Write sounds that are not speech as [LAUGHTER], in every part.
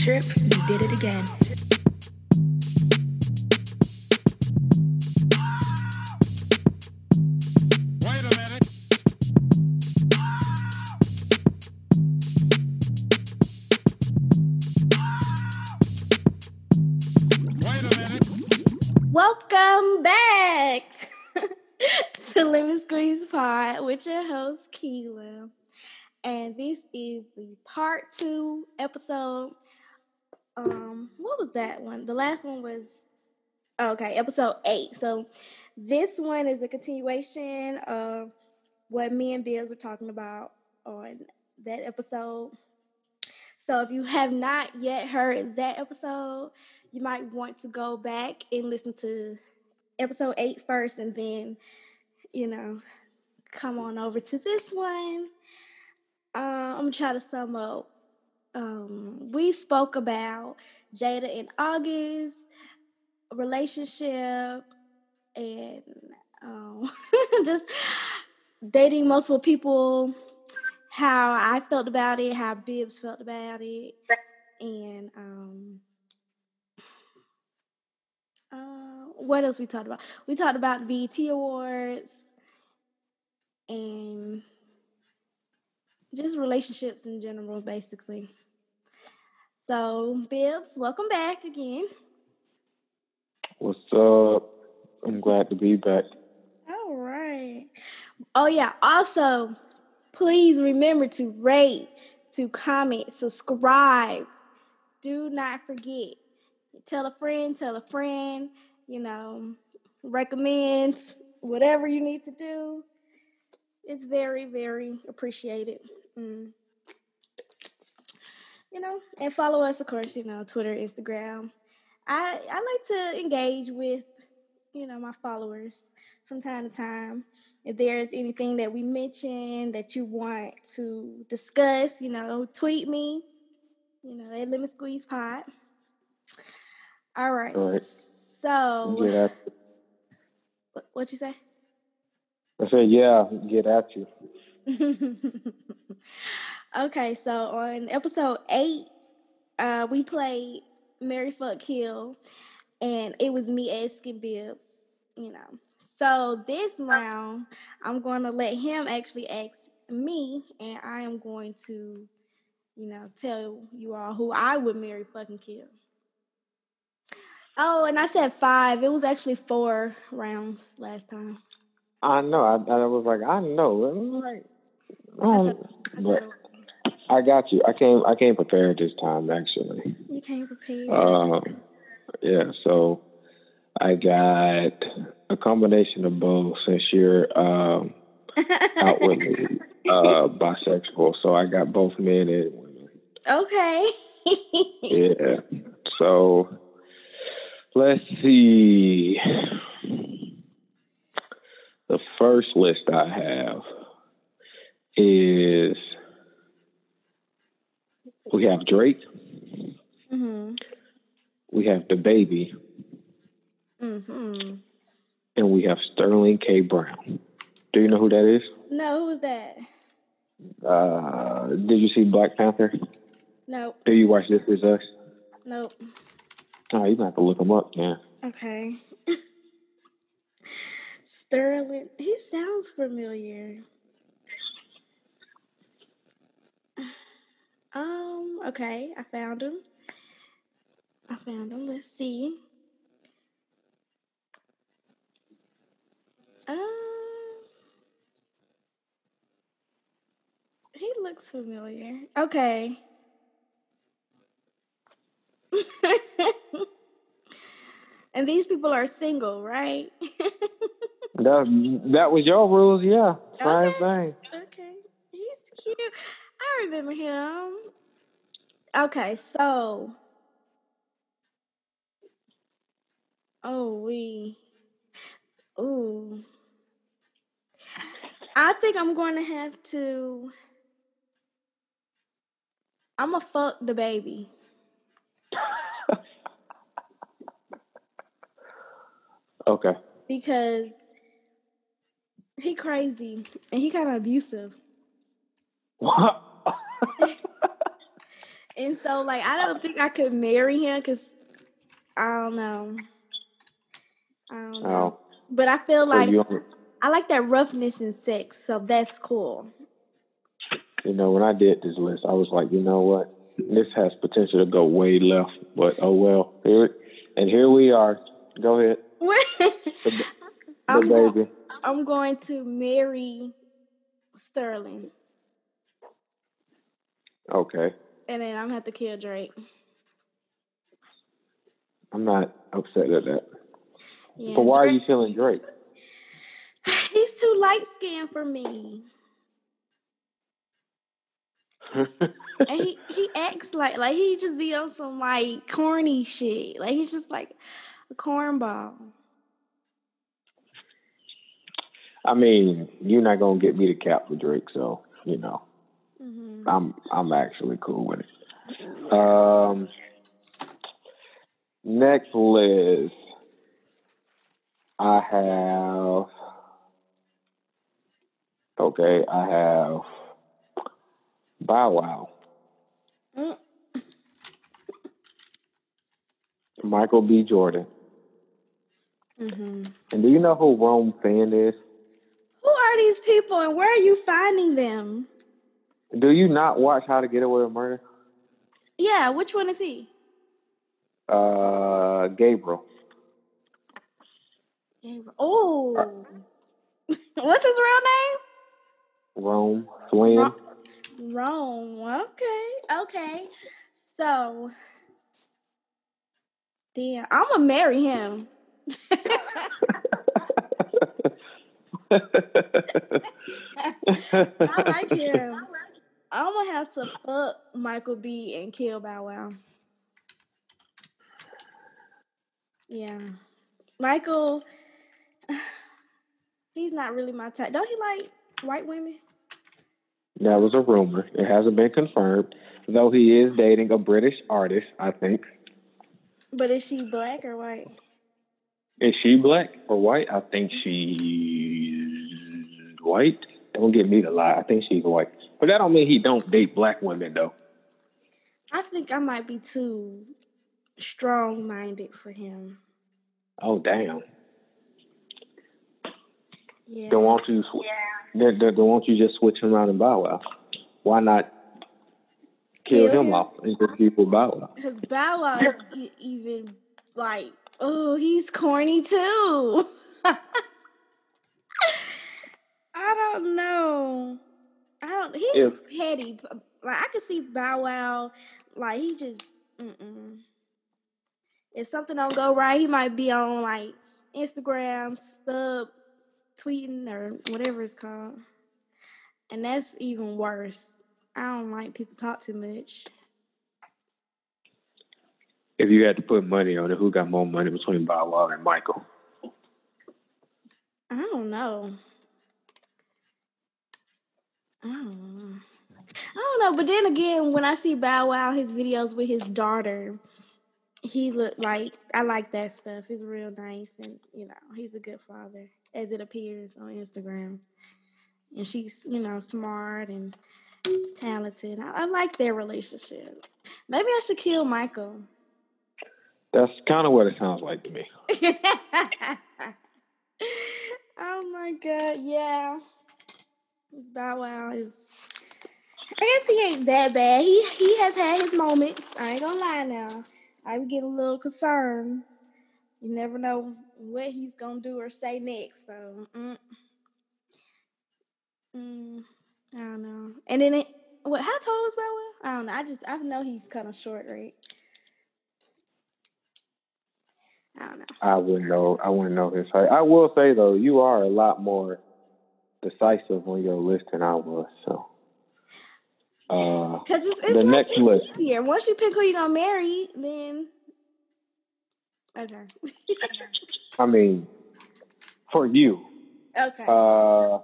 Trip, you did it again. Wait a minute. Wait a minute. Welcome back [LAUGHS] to Lemon Squeeze Pod with your host Keela. And this is the part two episode. Um, what was that one? The last one was oh, okay, episode eight. So this one is a continuation of what me and Bills were talking about on that episode. So if you have not yet heard that episode, you might want to go back and listen to episode eight first and then, you know, come on over to this one. Uh, I'm gonna try to sum up. Um, we spoke about Jada and August relationship and um, [LAUGHS] just dating multiple people, how I felt about it, how Bibbs felt about it, and um, uh, what else we talked about? We talked about BET Awards and just relationships in general, basically. So, Bibbs, welcome back again. What's up? I'm glad to be back. All right. Oh, yeah. Also, please remember to rate, to comment, subscribe. Do not forget. Tell a friend, tell a friend, you know, recommend whatever you need to do. It's very, very appreciated. Mm. You know, and follow us, of course, you know, Twitter, Instagram. I, I like to engage with, you know, my followers from time to time. If there's anything that we mention that you want to discuss, you know, tweet me, you know, at Lemon Squeeze Pod. All right. All right. So, Get at, what, what you say? I said, yeah, get at you. [LAUGHS] okay, so on episode eight, uh, we played Marry Fuck Kill, and it was me asking Bibbs, you know. So this round, I'm going to let him actually ask me, and I am going to, you know, tell you all who I would marry fucking kill. Oh, and I said five. It was actually four rounds last time. I know. I, I was like, I know. Like, I I don't, thought- I thought I got you. I came. I came prepared this time, actually. you came prepared. Um, yeah. So I got a combination of both. Since you're um, [LAUGHS] outwardly uh, bisexual, so I got both men and women. okay. [LAUGHS] Yeah. So let's see. The first list I have is we have Drake, hmm we have DaBaby, hmm and we have Sterling K. Brown. Do you know who that is? No, who was that? Uh, did you see Black Panther? Nope. Do you watch This Is Us? Nope. Oh, you have to look him up, man. Okay. [LAUGHS] Sterling. He sounds familiar. Um, okay, I found him. I found him. Let's see. Um, he looks familiar. Okay. [LAUGHS] and these people are single, right? [LAUGHS] That that was your rules, yeah. Same Okay. thing. Okay. He's cute. I remember him. Okay, so Oh we Ooh. I think I'm going to have to I'm gonna fuck DaBaby. Okay. because he crazy and he kind of abusive. And so, like, I don't think I could marry him because I don't know. I don't know. Oh, But I feel so like I like that roughness in sex, so that's cool. you know, when I did this list, I was like, you know what? This has potential to go way left, but oh well. Here, and here we are. Go ahead, [LAUGHS] the, the I'm, go- I'm going to marry Sterling, Okay, and then I'm gonna have to kill Drake. I'm not upset at that. Yeah, But why are you killing Drake? [SIGHS] He's too light skinned for me. And he, he acts like like he just be on some like corny shit. Like he's just like a cornball. I mean, you're not gonna get me to cap for Drake, so you know, I'm I'm actually cool with it. Um, next list, I have. Okay, I have Bow Wow, Mm. Michael B. Jordan, hmm and do you know who Rome Flynn is? Who are these people and where are you finding them? Do you not watch How to Get Away with Murder? Yeah, which one is he? Uh, Gabriel. Gabriel. Oh, what's his real name? Rome Flynn. Ro- Rome. Okay, okay. So, damn, I'm gonna marry him. [LAUGHS] [LAUGHS] I like him. I'm gonna have to fuck Michael B and kill Bow Wow. Yeah, Michael. [SIGHS] He's not really my type. Don't he like white women? That was a rumor. It hasn't been confirmed, though he is dating a British artist, I think. But is she black or white? Is she black or white? I think she's white. Don't get me to lie. I think she's white. But that don't mean he don't date black women though. I think I might be too strong minded for him. Oh damn. Yeah. Then won't you sw- then, then won't you just switch him around and Bow Wow? Why not kill, Kill him, him? off and just be with Bow Wow? Because Bow Wow is e- even like, oh, he's corny too. [LAUGHS] I don't know. I don't. He's If- petty. Like I can see Bow Wow. Like he just. Mm-mm. If something don't go right, he might be on like Instagram, sub, tweeting or whatever it's called, and that's even worse. I don't like people talk too much. If you had to put money on it, who got more money between Bow Wow and Michael? I don't know. I don't know. I don't know, but then again, when I see Bow Wow, his videos with his daughter, he look like I like that stuff. He's real nice, and you know, he's a good father, as it appears on Instagram. And she's, you know, smart and talented. I, I like their relationship. Maybe I should kill Michael. That's kind of what it sounds like to me. [LAUGHS] oh my god, yeah. Bow Wow is. I guess he ain't that bad. He he has had his moments. I ain't gonna lie now. I would get a little concerned. You never know what he's gonna do or say next. So, mm, mm, I don't know. And then it, what? How tall is Bow Wow? I don't know. I just I know he's kind of short, right? I don't know. I wouldn't know. I wouldn't know his height. I will say though, you are a lot more decisive on your list than I was. So, uh, Cause it's, The next list. easier. Once you pick who you're gonna marry, then okay, I mean, for you, okay. uh,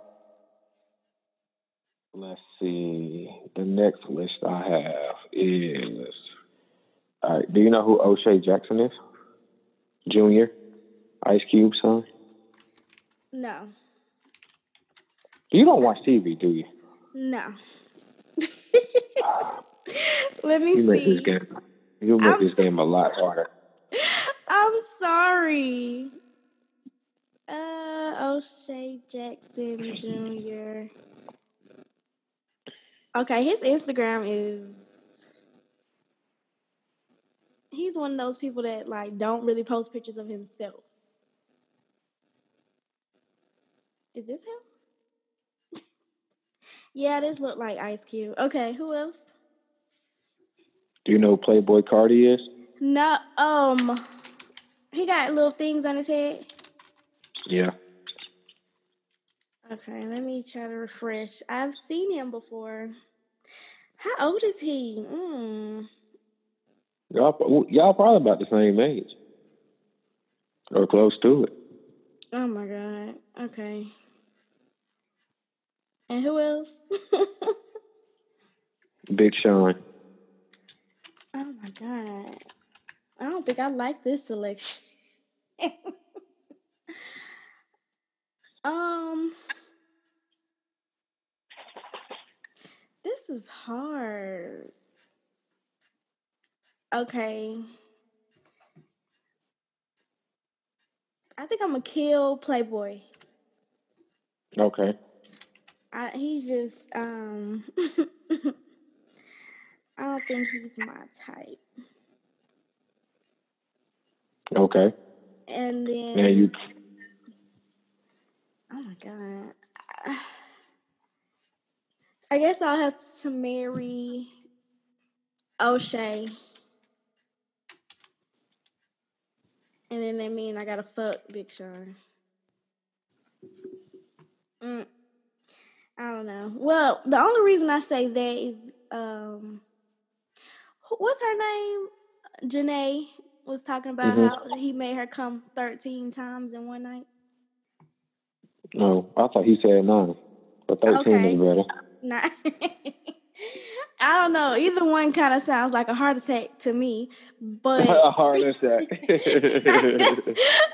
let's see. The next list I have is. All right. Do you know who O'Shea Jackson is? Junior, Ice Cube son. no, You don't watch TV, do you? no. [LAUGHS] Let me You make this game. You make I'm this game a [LAUGHS] lot harder. I'm sorry. Uh, O'Shea Jackson Jr. Okay, his Instagram is. He's one of those people that like don't really post pictures of himself. Is this him? Yeah, this look like Ice Cube. Okay, who else? Do you know who Playboi Carti is? No, um, he got little things on his head. Yeah. Okay, let me try to refresh. I've seen him before. How old is he? Mm. Y'all, y'all probably about the same age. Or close to it. Oh my god. Okay. And who else? [LAUGHS] Big Sean. oh my god. I don't think I like this selection. [LAUGHS] um This is hard. Okay. I think I'm gonna kill Playboi. Okay. I, he's just um [LAUGHS] I don't think he's my type. Okay. And then And you oh my god. I guess I'll have to marry O'Shea. And then that mean I gotta fuck Big Sean. Mm, I don't know. Well, the only reason I say that is um what's her name? Janae was talking about Mhm. how he made her come 13 times in one night. no, I thought he said nine. But thirteen Okay. is better. Not [LAUGHS] I don't know. Either one kind of sounds like a heart attack to me, but [LAUGHS] a heart attack. [LAUGHS]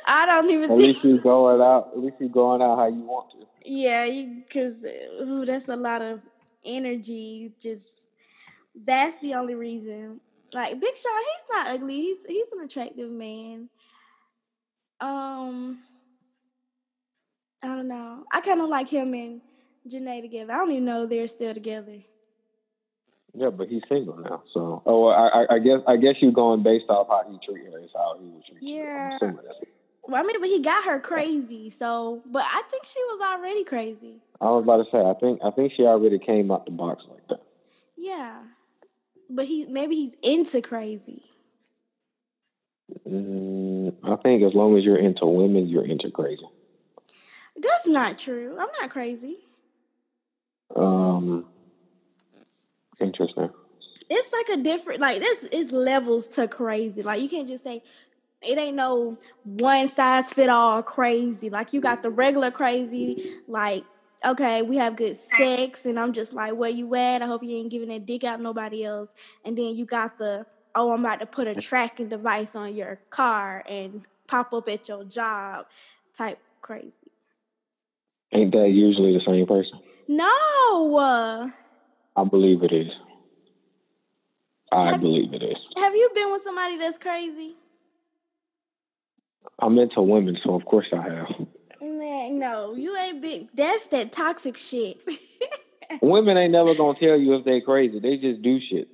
I don't even At think. least you're going out. At least you're going out how you want to. Yeah, because that's a lot of energy. Just that's the only reason. Like Big Sean, he's not ugly. He's he's an attractive man. Um, I don't know. I kind of like him and Janae together. I don't even know they're still together. Yeah, but he's single now. So, oh, well, I, I- I guess I guess you going based off how he treat her is how he would treat. Yeah. I'm assuming that's it. Well, I mean, but he got her crazy. So, but I think she was already crazy. I was about to say. I think I think she already came out the box like that. Yeah, but he maybe he's into crazy. Mm, I think as long as you're into women, you're into crazy. That's not true. I'm not crazy. Um, interesting. It's like a different like this is levels to crazy. Like you can't just say it ain't no one size fit all crazy. Like you got the regular crazy, like, okay, we have good sex, and I'm just like, where you at? I hope you ain't giving that dick out nobody else. And then you got the oh, I'm about to put a tracking device on your car and pop up at your job type crazy. Ain't that usually the same person? No. I believe it is. I Have- believe it is. Have you been with somebody that's crazy? I'm into women, so of course I have. Man, no, you ain't been. That's that toxic shit. [LAUGHS] women ain't never gonna tell you if they crazy. They just do shit.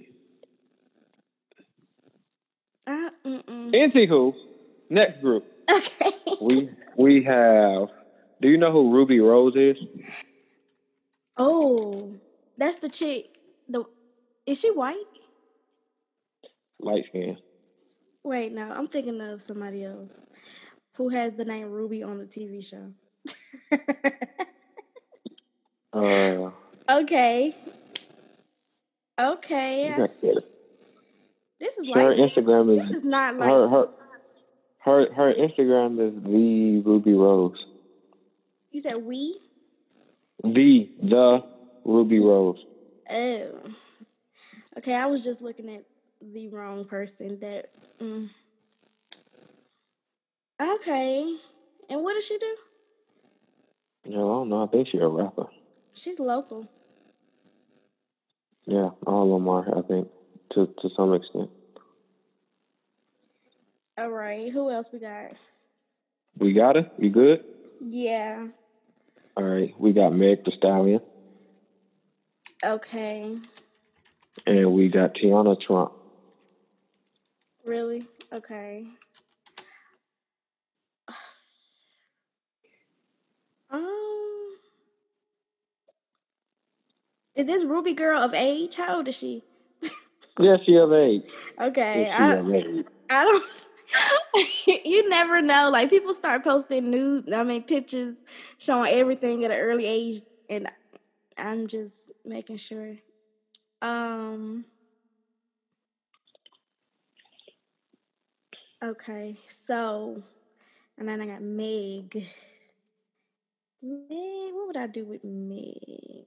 uh, mm-mm. Anywho, next group Okay. we we have. Do you know who Rubi Rose is? Oh, that's the chick. The is she white? Light skin. Wait, no, I'm thinking of somebody else who has the name Ruby on the TV show. Uh, [LAUGHS] okay. Okay, I see. This is her light. skin. Instagram This is is not light. her her her her Instagram is the Rubi Rose. You said we? The the Rubi Rose. Oh. Okay, I was just looking at the wrong person. That. Mm. Okay. And what does she do? No, I don't know. I think she's a rapper. She's local. Yeah, all of them are. I think to to some extent. All right. Who else we got? We got it. You good? Yeah. All right. We got Meg the Stallion, Okay. and we got Teanna Trump. Really? Okay. [SIGHS] Um. Is this Rubi girl of age? How old is she? [LAUGHS] Yeah, she of age. Okay. I, of age. I don't. [LAUGHS] you never know. Like people start posting news. I mean, pictures showing everything at an early age, and I'm just making sure. Um. Okay, so and then I got Meg. Meg, what would I do with Meg?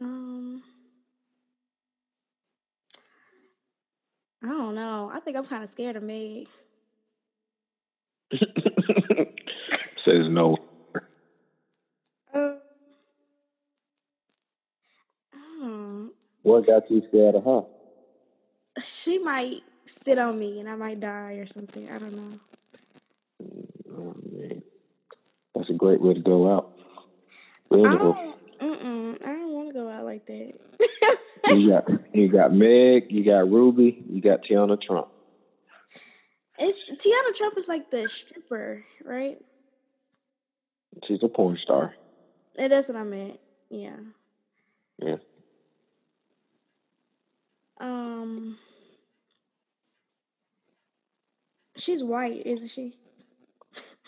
Um. I don't know. I think I'm kind of scared of Meg. [LAUGHS] Says no. Um, um, What got you scared of her? she might sit on me and I might die or something. I don't know. Oh, man. That's a great way to go out. I don't. I don't want to go out like that. you [LAUGHS] got you got Meg, you got Rubi, you got Teanna Trump. it's Teanna Trump is like the stripper, right? She's a porn star. That's what I meant. Yeah. Yeah. Um. She's white, isn't she?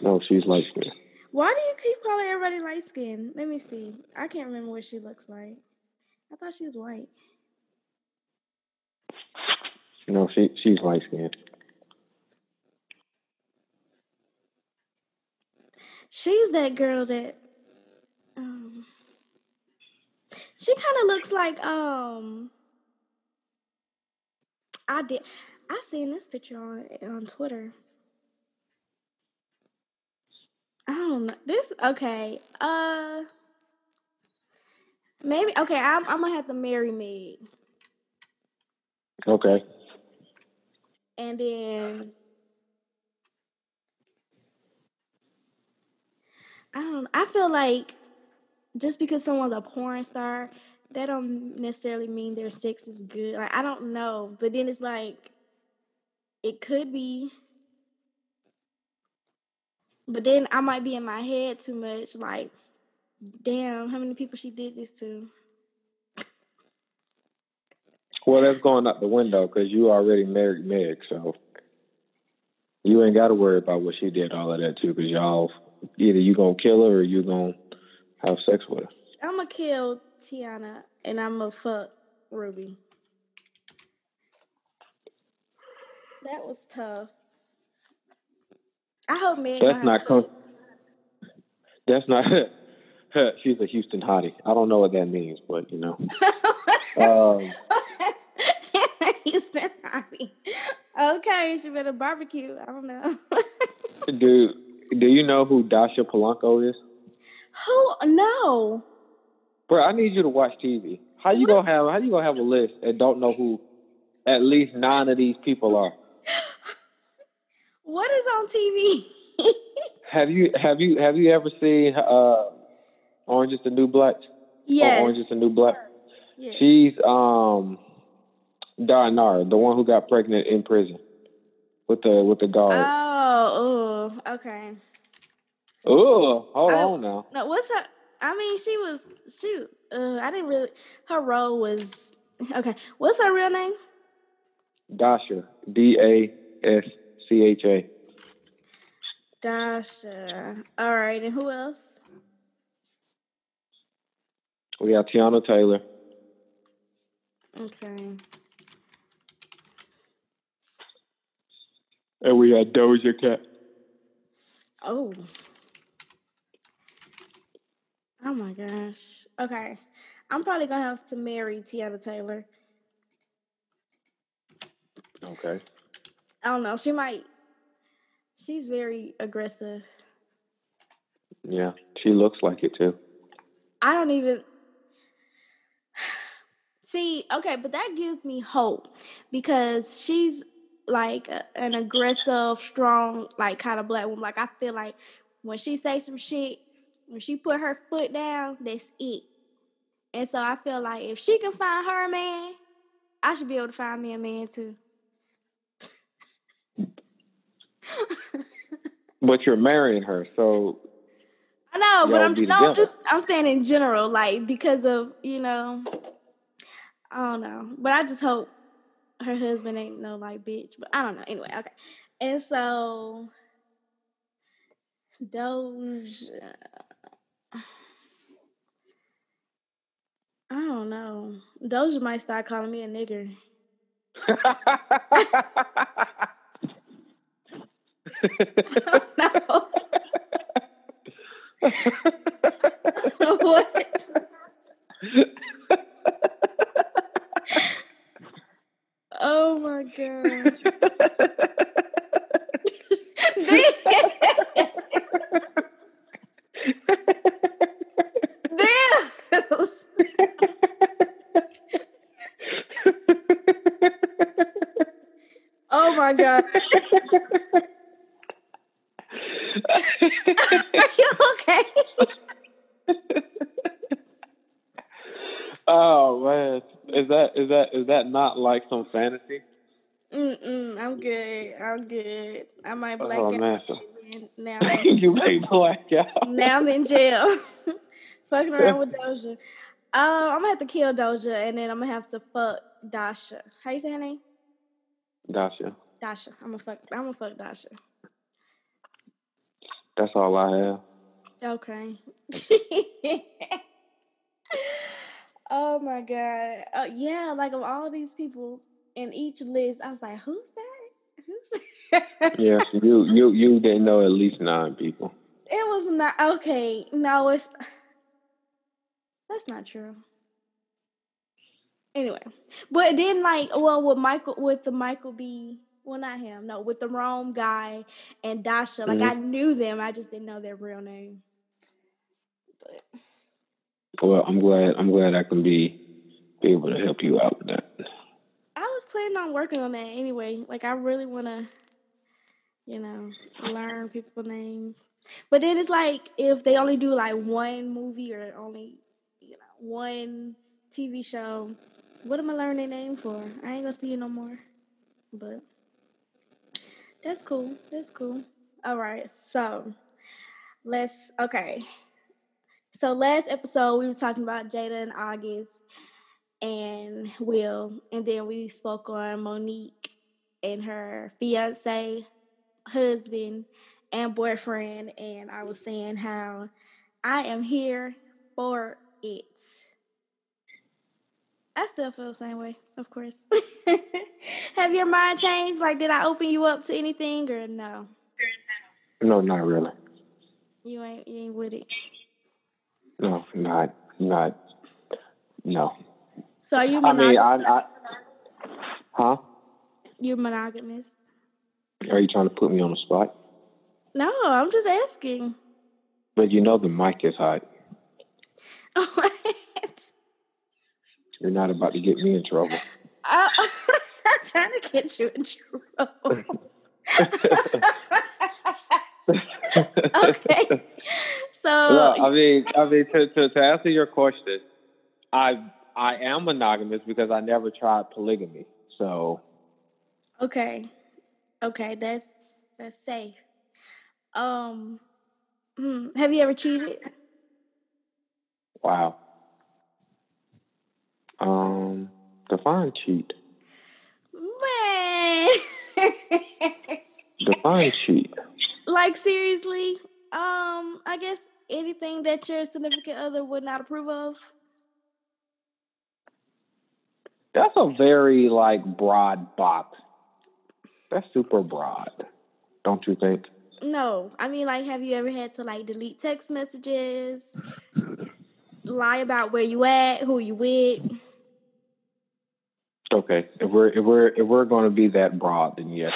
No, she's light skinned. Why do you keep calling everybody light skinned? Let me see. I can't remember what she looks like. I thought she was white. No, she she's light skinned. She's that girl that um she kind of looks like um I did I seen this picture on on Twitter. I don't know. This okay. Uh maybe okay, I'm I'm gonna have to marry Meg. Okay. And then I don't I feel like just because someone's a porn star, that don't necessarily mean their sex is good. Like I don't know. But then it's like it could be. But then I might be in my head too much, like, damn, how many people she did this to? Well, that's going out the window because you already married Meg, so you ain't got to worry about what she did all of that too. Because y'all either you gonna kill her or you gonna have sex with her. I'm gonna kill Teanna and I'm gonna fuck Rubi. That was tough. I hope. That's not con- That's not. She's a Houston hottie. I don't know what that means, but you know. um, [LAUGHS] Houston Hottie. Okay, she better barbecue. I don't know. [LAUGHS] do Do you know who Dascha Polanco is? Who? No. Bro, I need you to watch TV. How you gonna have How you gonna have a list and don't know who at least nine of these people are? What is on TV? [LAUGHS] Have you Have you Have you ever seen uh, Orange is the New Black? Yes. Orange is the New Black. yes. She's um Dayanara, the one who got pregnant in prison with the with the guard. Oh, oh, okay. oh, hold I- on now. No, what's her? I mean, she was. She. Was, uh, I didn't really. Her role was okay. What's her real name? Dascha, D A S C H A. Dascha. All right, and who else? We got Teyana Taylor. Okay. And we got Doja Cat. Oh. Oh my gosh. Okay. I'm probably gonna have to marry Teyana Taylor. Okay. I don't know. She might. She's very aggressive. Yeah, she looks like it too. I don't even. [SIGHS] See, okay, but that gives me hope because she's like an aggressive, strong, like kind of black woman. Like I feel like when she say some shit, when she put her foot down, that's it. And so I feel like if she can find her man, I should be able to find me a man too. [LAUGHS] But you're marrying her, so I know, but I'm no, together. just I'm saying in general, like because of you know, I don't know, but I just hope her husband ain't no like bitch. But I don't know. Anyway, okay, and so Doja, I don't know. Doja might start calling me a nigger. [LAUGHS] what? Oh my god. [LAUGHS] [LAUGHS] Damn. Oh my god. [LAUGHS] Are you okay? [LAUGHS] oh man, is that is that is that not like some fantasy? Mm-mm, I'm good. I'm good. I might black Oh out man, now. I'm- [LAUGHS] you may black out. now I'm in jail. Fucking around with Doja. Uh, I'm gonna have to kill Doja and then I'm gonna have to fuck Dascha. How you say her name? Gotcha. Dascha. I'm gonna fuck. I'm gonna fuck Dascha. That's all I have. Okay. [LAUGHS] oh my god. Uh, yeah, like of all these people in each list, I was like, who's that? Who's that? Yeah, [LAUGHS] you you you didn't know at least nine people. It was not okay. No, it's [SIGHS] that's not true. Anyway, but then like, well, with Michael, with the Michael B, well, not him, no, with the Rome guy and Dascha, like mm-hmm. I knew them, I just didn't know their real name. But Well, I'm glad I'm glad I can be be able to help you out with that. I was planning on working on that anyway. Like I really want to, you know, learn people's names. But then it's like if they only do like one movie or only, you know, one TV show, what am I learning their name for? I ain't gonna see you no more. But that's cool. That's cool. All right. So let's okay. So last episode we were talking about Jada and August and Will, and then we spoke on Mo'Nique and her fiance, husband, and boyfriend, and I was saying how I am here for it. I still feel the same way, of course. [LAUGHS] Have your mind changed? Like, did I open you up to anything, or no? No, not really. You ain't, you ain't with it. No, not not no. So are you? I mean, I, I, huh? You're monogamous? Are you trying to put me on the spot? No, I'm just asking. But you know the mic is hot. What? [LAUGHS] You're not about to get me in trouble. I'm [LAUGHS] [LAUGHS] trying to get you in trouble. [LAUGHS] okay. So No, I mean, I mean, to, to, to answer your question, I I am monogamous because I never tried polygamy. So okay, okay, that's that's safe. Um, hmm, have you ever cheated? wow. Um, define cheat. Man, Define cheat. like seriously? Um, I guess anything that your significant other would not approve of. That's a very like broad box. That's super broad, don't you think? No, I mean, like, have you ever had to like delete text messages, lie about where you at, who you with? Okay, if we're if we're if we're going to be that broad, then yes.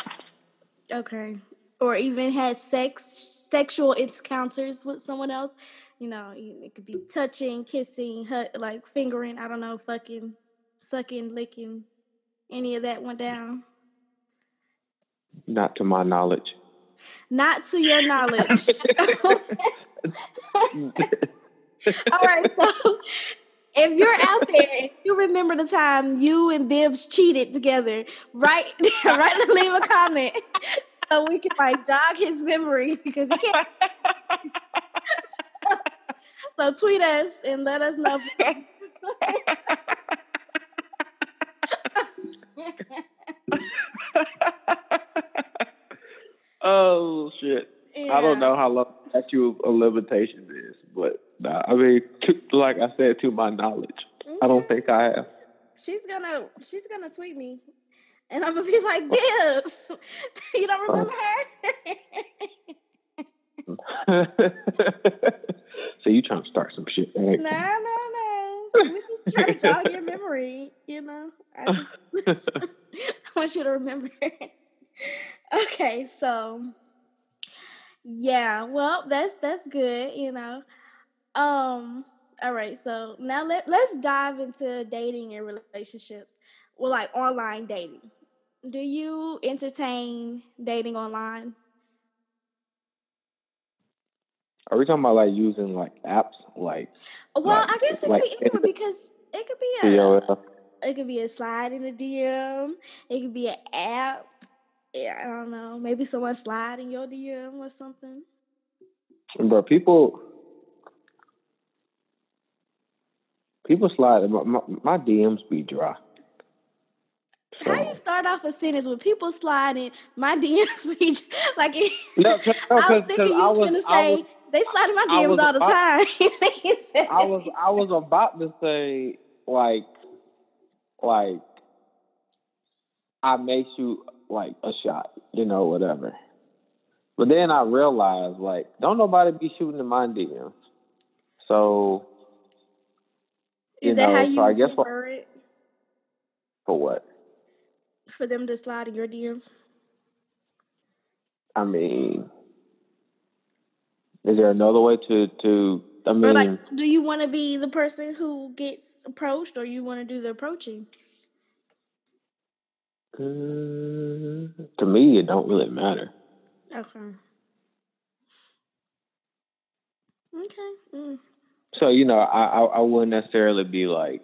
Okay. Or even had sex, sexual encounters with someone else. You know, it could be touching, kissing, hut, like fingering. I don't know, fucking, sucking, licking, any of that went down? Not to my knowledge. Not to your knowledge. [LAUGHS] [LAUGHS] All right, so if you're out there and you remember the time you and Bibbs cheated together, write [LAUGHS] write leave a comment [LAUGHS] so we can like jog his memory because he can't. [LAUGHS] so tweet us and let us know. oh shit! I don't know how long statute of limitations is, but nah, I mean, to, like I said, to my knowledge, Okay. I don't mm-hmm. think I have. She's gonna she's gonna tweet me, and I'm gonna be like, oh. "Bibbs, [LAUGHS] you don't oh. remember her?" [LAUGHS] so you trying to start some shit? Right? no, no, no. [LAUGHS] We just trying to jog your memory. You know, I just I want you to remember. okay, so yeah, well, that's that's good. You know, um. All right, so now let let's dive into dating and relationships. Well, like online dating. Do you entertain dating online? Are we talking about like using like apps like Well, Like- I guess it like could be because it could be a it could be a slide in the DM. It could be an app. Yeah, I don't know. Maybe someone slide in your DM or something. Bro, people people slide. My, my, my DMs be dry. So, How you start off a sentence with people sliding? My DMs [LAUGHS] be like. It, [LAUGHS] no, 'cause- no, I was thinking you was was- gonna say was- they slide in my DMs was all the time. You [LAUGHS] I was I was about to say like like I may shoot like a shot, you know, whatever. But then I realized like don't nobody be shooting in my DMs. So you Is that know, how so you I guess what- prefer it for what? for them to slide in your DMs? I mean is there another way to to I mean Or like, do you want to be the person who gets approached, or you want to do the approaching? Mm, to me it don't really matter. Okay. Okay. Mm. So you know, I, I I wouldn't necessarily be like,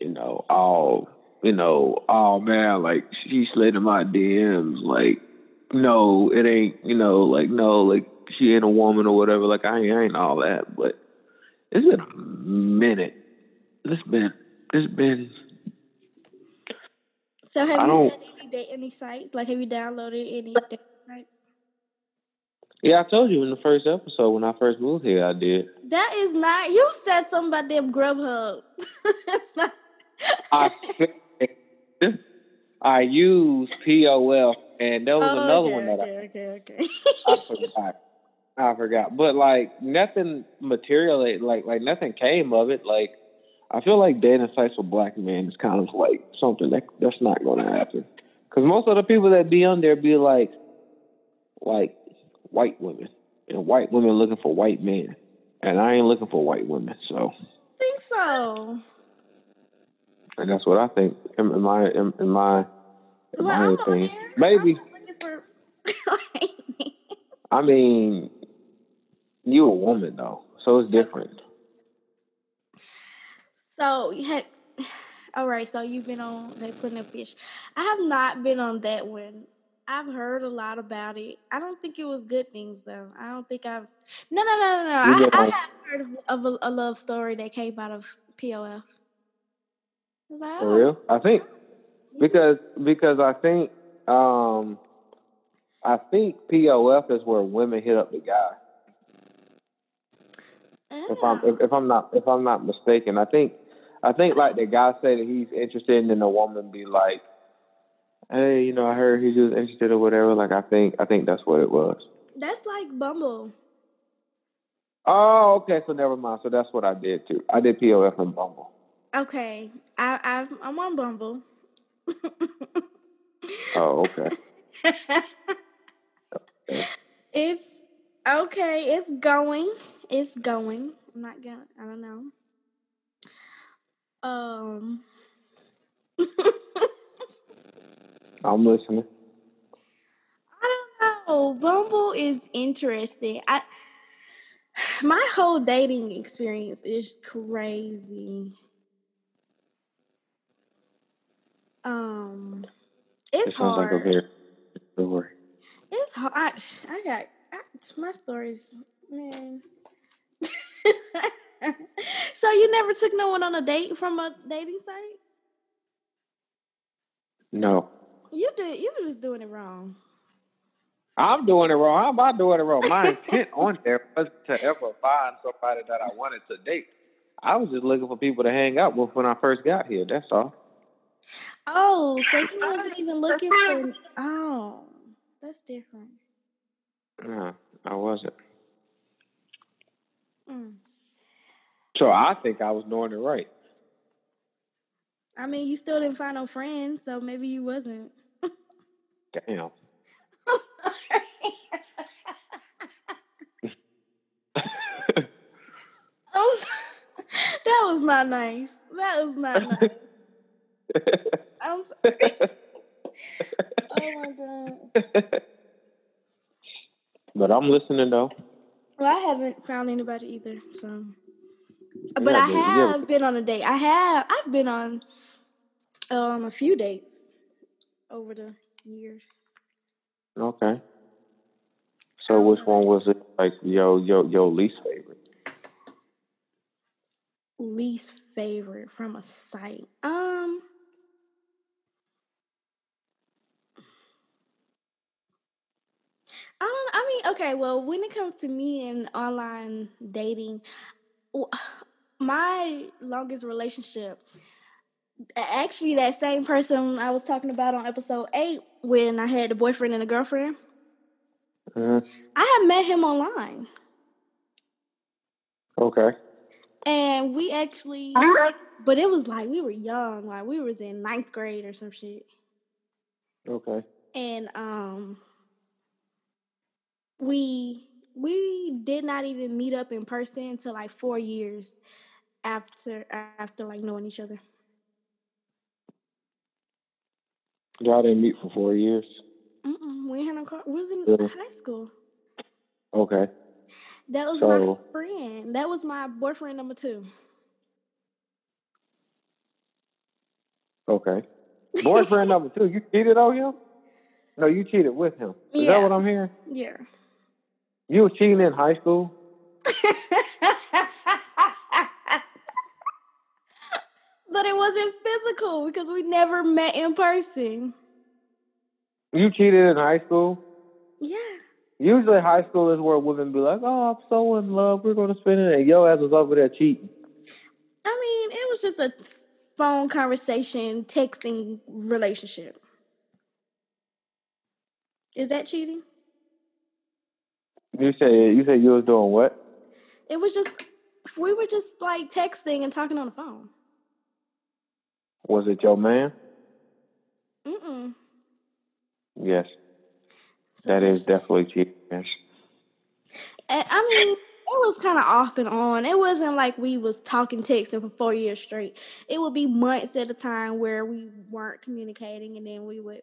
you know, oh, you know, oh man, like she slid in my DMs. Like, no, it ain't. You know, like no, like she ain't a woman or whatever. Like I ain't, I ain't all that. But it's been a minute. It's been it's been. So have I you had any date any sites? Like have you downloaded any date sites? Yeah, I told you in the first episode when I first moved here, I did. That is not. You said something about them Grubhub. [LAUGHS] That's not. I I used POF, and there was Oh, another okay, one that I okay, okay, okay. I forgot. I forgot. But like nothing materialized. Like like nothing came of it. Like I feel like dating sites for black men is kind of like something that that's not going to happen. Because most of the people that be on there be like like white women and white women looking for white men, and I ain't looking for white women. So think so. and that's what I think. In, my in, my in Well, my I'm opinion, there. maybe. For. [LAUGHS] I mean, you a woman though, so it's different. So heck, [SIGHS] all right. So you've been on Plenty of Fish. I have not been on that one. I've heard a lot about it. I don't think it was good things though. I don't think I've. No, no, no, no, no. I, I have heard of, of a, a love story that came out of POF. Like, For oh, real? I think because because I think um I think POF is where women hit up the guy. If I'm oh. if, if I'm not if I'm not mistaken, I think I think like the guy say that he's interested and then the woman be like, Hey, you know, I heard he's just interested or whatever. Like I think I think that's what it was. That's like Bumble. Oh, okay, so never mind. So that's what I did too. I did POF and Bumble. Okay, I, I I'm on Bumble. Oh, okay. [LAUGHS] It's okay. It's going. It's going. I'm not gonna. I don't know. Um. I'm listening. I don't know. Bumble is interesting. I my whole dating experience is crazy. Um, it's It like a hard. very story. It's hard. I, I got I, my stories, man. [LAUGHS] [LAUGHS] so you never took no one on a date from a dating site? No. You did. You was just doing it wrong. I'm doing it wrong. How am I doing it wrong? My [LAUGHS] intent on there wasn't to ever find somebody that I wanted to date. I was just looking for people to hang out with when I first got here. That's all. Oh, so you wasn't even looking for? Oh, that's different. No, I wasn't. Mm. So I think I was doing it right. I mean, you still didn't find no friends, so maybe you wasn't. Damn. [LAUGHS] [LAUGHS] [LAUGHS] That was not nice. That was not nice. I'm sorry. oh my god. but I'm listening though. Well, I haven't found anybody either, so. But Yeah, I but you ever- have been on a date. I have. I've been on um a few dates over the years. Okay. So which one was it? Like yo yo your least favorite? Least favorite from a site. Um. I don't. I mean, okay. Well, when it comes to me and online dating, my longest relationship, actually, that same person I was talking about on episode eight, when I had a boyfriend and a girlfriend, Mhm. I had met him online, Okay. and we actually, but it was like we were young, like we was in ninth grade or some shit. Okay. and um we we did not even meet up in person until like four years after after like knowing each other Y'all didn't meet for four years. Mm-mm, we had no car we was in Yeah. high school Okay. that was So- my friend that was my boyfriend number two Okay. [LAUGHS] Boyfriend number two, you cheated on him? No, you cheated with him. Is Yeah. that what I'm hearing? yeah You were cheating in high school? [LAUGHS] but it wasn't physical because we never met in person You cheated in high school? yeah Usually high school is where women be like, Oh, I'm so in love, we're gonna spend it and yo ass was over there cheating. I mean, it was just a phone conversation, texting relationship. Is that cheating? You say you say you was doing what? It was just we were just like texting and talking on the phone. Was it your man? Mm-mm. Yes. So that's- definitely cheating. Yes. I mean, it was kind of off and on. It wasn't like we was talking texting for four years straight. It would be months at a time where we weren't communicating, and then we would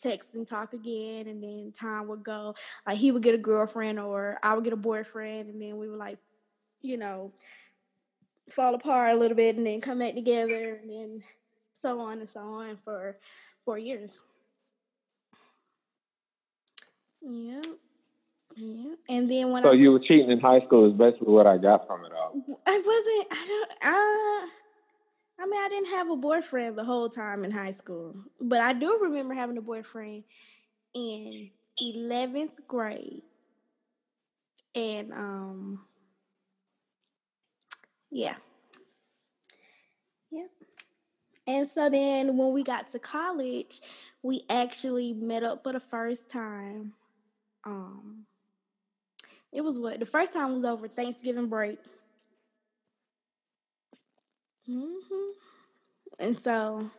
text and talk again, and then time would go. Like he would get a girlfriend, or I would get a boyfriend, and then we would like, you know, fall apart a little bit, and then come back together, and then so on and so on for four years. Yeah. Yeah. And then when So I you were cheating in high school is basically what I got from it all. I wasn't. I don't. Uh, I mean, I didn't have a boyfriend the whole time in high school, but I do remember having a boyfriend in eleventh grade, and um, yeah, yep. And so then when we got to college, we actually met up for the first time. Um, it was what the first time was over Thanksgiving break. Mm-hmm. And so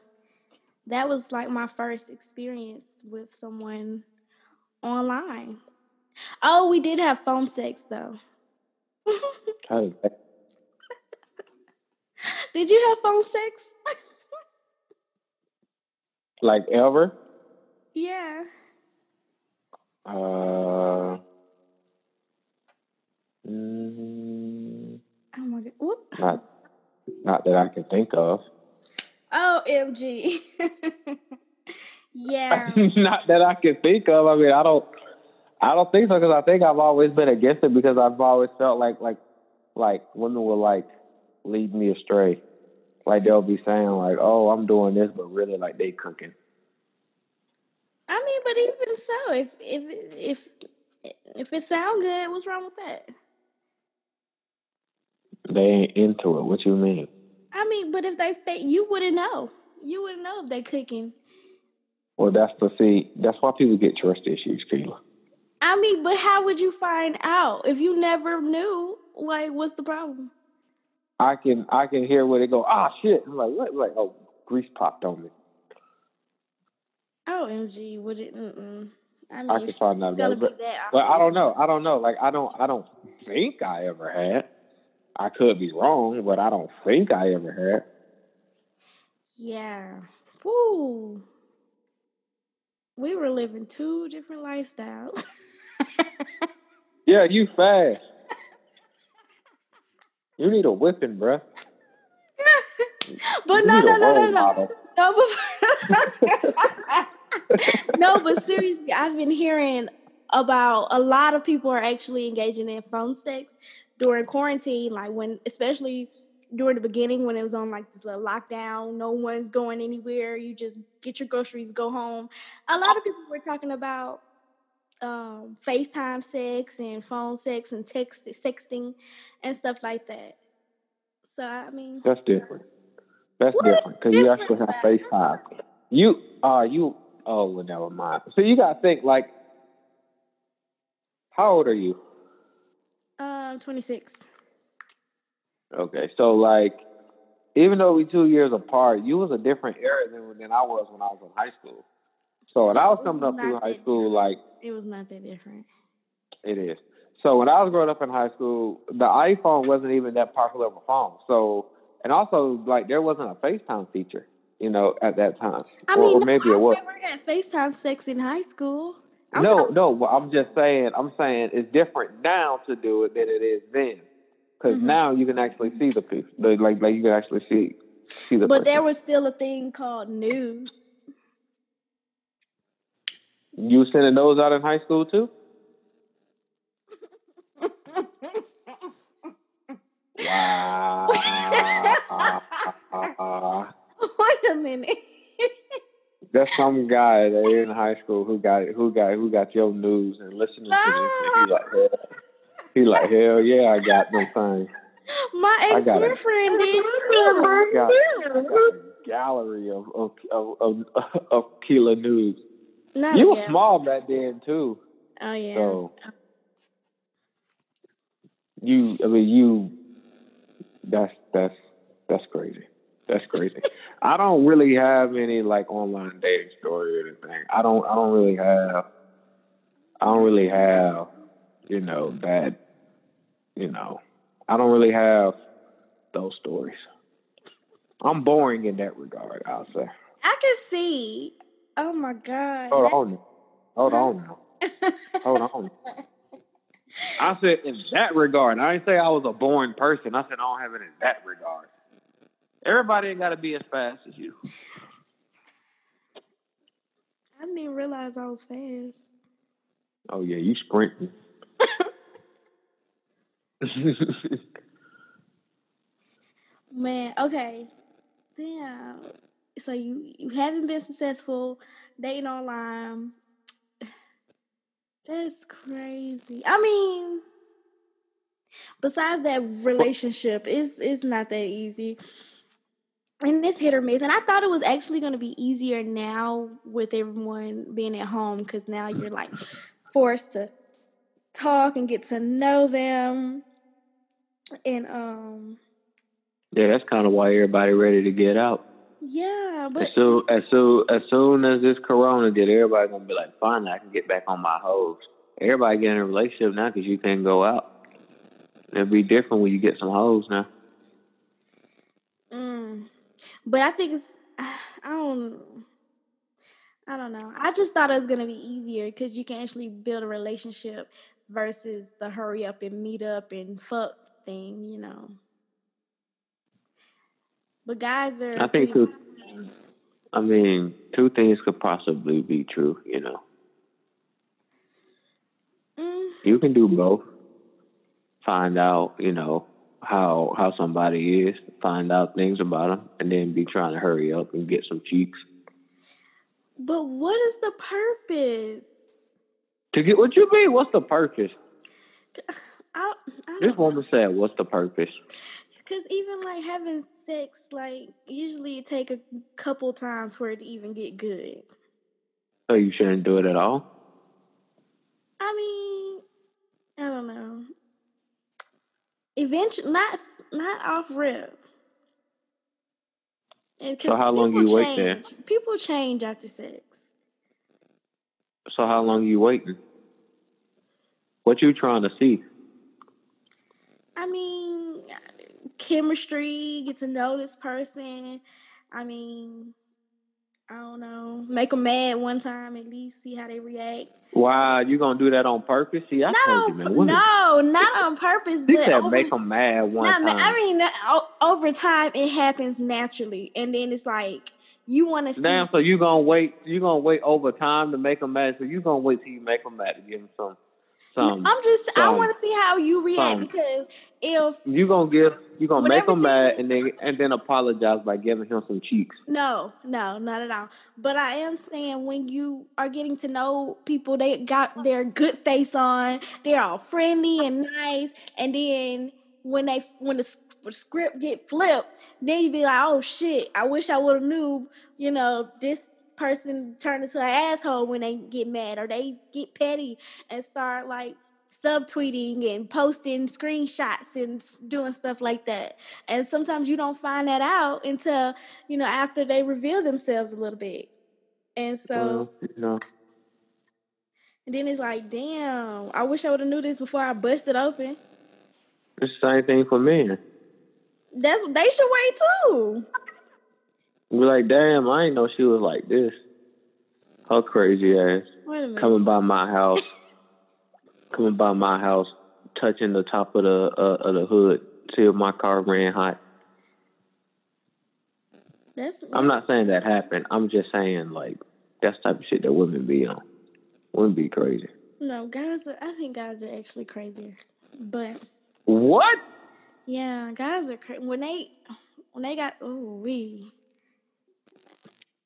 that was like my first experience with someone online. Oh, we did have phone sex though. How did that- did you have phone sex? Like ever? Yeah. Uh. mm, Oh my god. Whoop. not, not that I can think of. OMG. [LAUGHS] yeah. [LAUGHS] not that I can think of. I mean, I don't. I don't think so because I think I've always been against it because I've always felt like like like women will like lead me astray. Like they'll be saying like, "Oh, I'm doing this," but really like they cooking. I mean, but even so, if if if if it sound good, what's wrong with that? They ain't into it. What you mean? I mean, but if they fit, you wouldn't know. You wouldn't know if they cooking. Well, that's the see. That's why people get trust issues, Keela. I mean, but how would you find out if you never knew? Like, what's the problem? I can I can hear where they go. Ah, shit. I'm like, what? Like, oh, grease popped on me. OMG, would it? Mm-mm. I mean, I can find out it's gonna about it, that. but, but I don't know. I don't know. Like, I don't. I don't think I ever had. I could be wrong, but I don't think I ever had. Yeah. Woo. We were living two different lifestyles. [LAUGHS] Yeah, you fast. You need a whipping, bruh. [LAUGHS] but no, no, no, no, no. No, but [LAUGHS] no, but seriously, I've been hearing about a lot of people are actually engaging in phone sex during quarantine, like when, especially during the beginning when it was on like this little lockdown, no one's going anywhere. You just get your groceries, go home. A lot of people were talking about um, FaceTime sex and phone sex and text sexting and stuff like that. So I mean, That's different. That's different because you actually have FaceTime. You, uh, you. Oh, well, never mind. So you gotta think like, how old are you? um, twenty six. Okay, so like, even though we two years apart, you was a different era than than I was when I was in high school. So when I was coming was up through high school, different. like It was not that different. it is. So when I was growing up in high school, the iPhone wasn't even that popular of a phone. So and also like there wasn't a FaceTime feature, you know, at that time. I or, mean, or no, maybe I it was. never had FaceTime sex in high school. I'm No, talking- no. Well, I'm just saying. I'm saying it's different now to do it than it is then, because Mhm. now you can actually see the people. The, like, like you can actually see see the. but there was still a thing called news. You sending those out in high school too? Wow. [LAUGHS] Wait a minute. [LAUGHS] That's some guy that in high school who got who got who got your news and listening to this. And he like, hell, he like, hell yeah, I got them things. My ex girlfriend did. I got, I got a gallery of of of, of, of Keela news. Not You were small back then too, Oh yeah. so you. I mean, you. That's that's that's crazy. That's crazy. I don't really have any like online dating story or anything. I don't. I don't really have. I don't really have. You know that. You know, I don't really have those stories. I'm boring in that regard. I'll say. I can see. Oh my god. Hold on. now. Hold on now. Hold on. [LAUGHS] I said in that regard. I didn't say I was a boring person. I said I don't have it in that regard. Everybody ain't got to be as fast as you. I didn't even realize I was fast. Oh yeah, you sprinting. [LAUGHS] Man, okay. Damn. So you you haven't been successful dating online. That's crazy. I mean, besides that relationship, it's it's not that easy. And it's hit or miss. And I thought it was actually going to be easier now with everyone being at home because now you're like forced to talk and get to know them. And um, yeah, that's kind of why everybody ready to get out. Yeah, but soon as soon as soon as this corona did, everybody gonna be like, finally, I can get back on my hoes. Everybody get in a relationship now because you can't go out. It'll be different when you get some hoes now. Mm. But I think it's [SIGHS] I don't I don't know. I just thought it was gonna be easier because you can actually build a relationship versus the hurry up and meet up and fuck thing, you know. But guys are. I think two. I mean, two things could possibly be true. You know, Mm, you can do both. Find out, you know, how how somebody is. Find out things about them, and then be trying to hurry up and get some cheeks but what is the purpose? to get what you mean. What's the purpose? I, I This woman said, "What's the purpose?" Because even like having sex, like usually it take a couple times for it to even get good. So you shouldn't do it at all. I mean, I don't know. Eventually, not not off rip. And 'cause So how long you wait there? People change after sex. So how long you waiting? What you trying to see? I mean, chemistry, get to know this person. I mean, I don't know. Make them mad one time at least, see how they react. Wow, you gonna do that on purpose? See, I Not told you, man. Women, no, not on purpose, She but said over, make them mad one Nah, time. man, I mean, over time it happens naturally, and then it's like you want to see. Damn, so you gonna wait? You gonna wait over time to make them mad? So you gonna wait till you make them mad to give them some, some. I'm just, I want to see how you react some- because if you gonna give? You gonna make them mad and then and then apologize by giving him some cheeks? no, no, not at all. But I am saying when you are getting to know people, they got their good face on, they're all friendly and nice, and then when they when the, the script get flipped, then you be like, oh shit, I wish I would have knew, you know, this person turn into an asshole when they get mad or they get petty and start like subtweeting and posting screenshots and doing stuff like that. And sometimes you don't find that out until, you know, after they reveal themselves a little bit. And so you know, and then it's like, damn, I wish I would have knew this before I busted open. it's the same thing for men. That's they should wait too. Be like, damn, I ain't know she was like this. Her crazy ass Wait a minute. coming by my house, coming by my house, touching the top of the uh, of the hood till my car ran hot. That's I'm not saying that happened. I'm just saying like that's the type of shit that women be on. Women be crazy. no guys. Are, I think guys are actually crazier, but What? yeah, guys are crazy when they when they got oh we.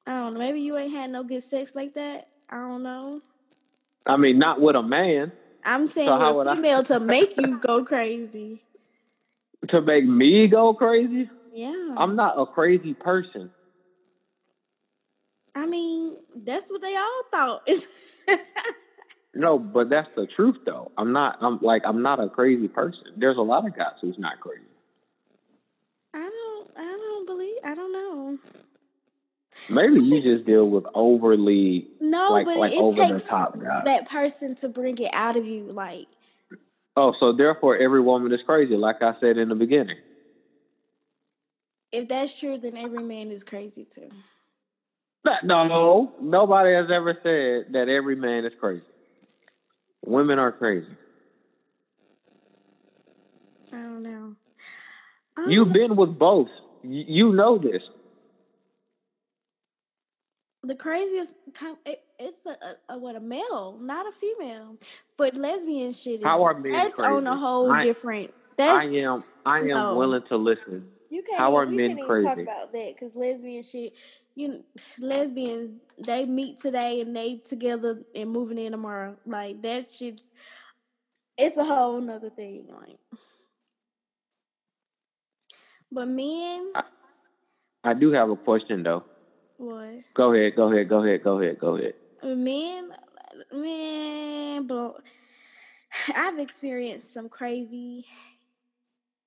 I don't know. Maybe you ain't had no good sex like that. I don't know. I mean, not with a man I'm saying So with a I- female to make you [LAUGHS] go crazy. to make me go crazy. Yeah. I'm not a crazy person. I mean, that's what they all thought. [LAUGHS] No, but that's the truth though. I'm not. I'm like I'm not a crazy person. There's a lot of guys who's not crazy. I don't. I don't believe. I don't know. Maybe you just deal with overly No, like but like it over the takes top guys. that person to bring it out of you. Like, Oh, so therefore every woman is crazy, like I said in the beginning. if that's true, then every man is crazy too. No, no, nobody has ever said that every man is crazy. Women are crazy. I don't know. You've don't- been with both. You know this. The craziest. com- It, it's a, a, what a male, not a female. But lesbian shit is How are men that's on a whole I- different. I am. I am no. willing to listen. You can't. How are men can't even talk crazy? about that because lesbian shit. You lesbians, they meet today and they together and moving in tomorrow. Like that shit. It's a whole nother thing. Like, but men, I do have a question though. What? Go ahead. Go ahead. Go ahead. Go ahead. Go ahead. Man, man, but I've experienced some crazy,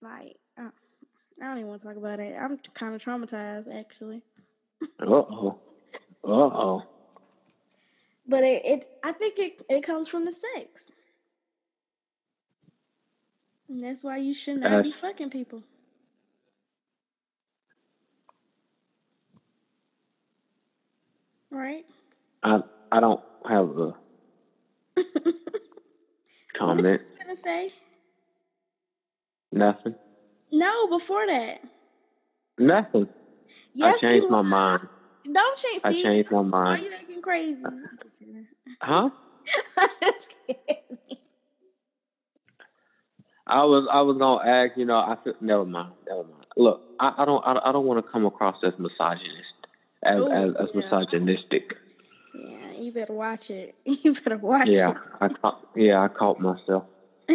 like, uh, I don't even want to talk about it. I'm kind of traumatized, actually. Uh oh. Uh oh. But it, it I think it, it comes from the sex. And that's why you should not be fucking people. Right? I I don't have a [LAUGHS] comment. What gonna say? Nothing. No, before that. Nothing. Yes, I changed my are. mind. Don't change. I See, changed my Why mind. you acting crazy? Huh? [LAUGHS] I was I was gonna ask. You know, I feel, never mind. Never mind. Look, I, I don't I, I don't want to come across as misogynist, as Ooh, as, as yeah. misogynistic. yeah, you better watch it. [LAUGHS] You better watch Yeah, I caught. Yeah, I caught myself. [LAUGHS]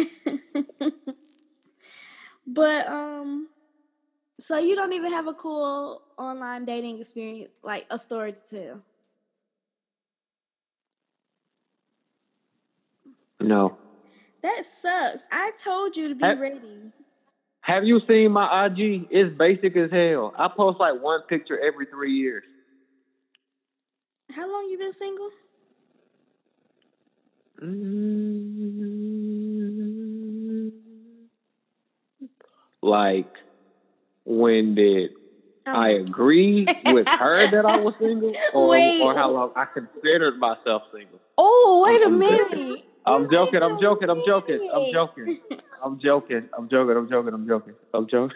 but um, so you don't even have a cool online dating experience, like a story to tell. No. That sucks. I told you to be Have- ready. Have you seen my IG? It's basic as hell. I post like one picture every three years. How long you been single? Mm, Like, when did I agree with her that I was single, [LAUGHS] or, Wait. or how long I considered myself single? Oh, wait a I'm minute. I'm Wait joking. I'm joking. I'm joking. I'm joking. I'm joking. I'm joking. [LAUGHS] [LAUGHS] I'm joking. I'm joking. I'm joking.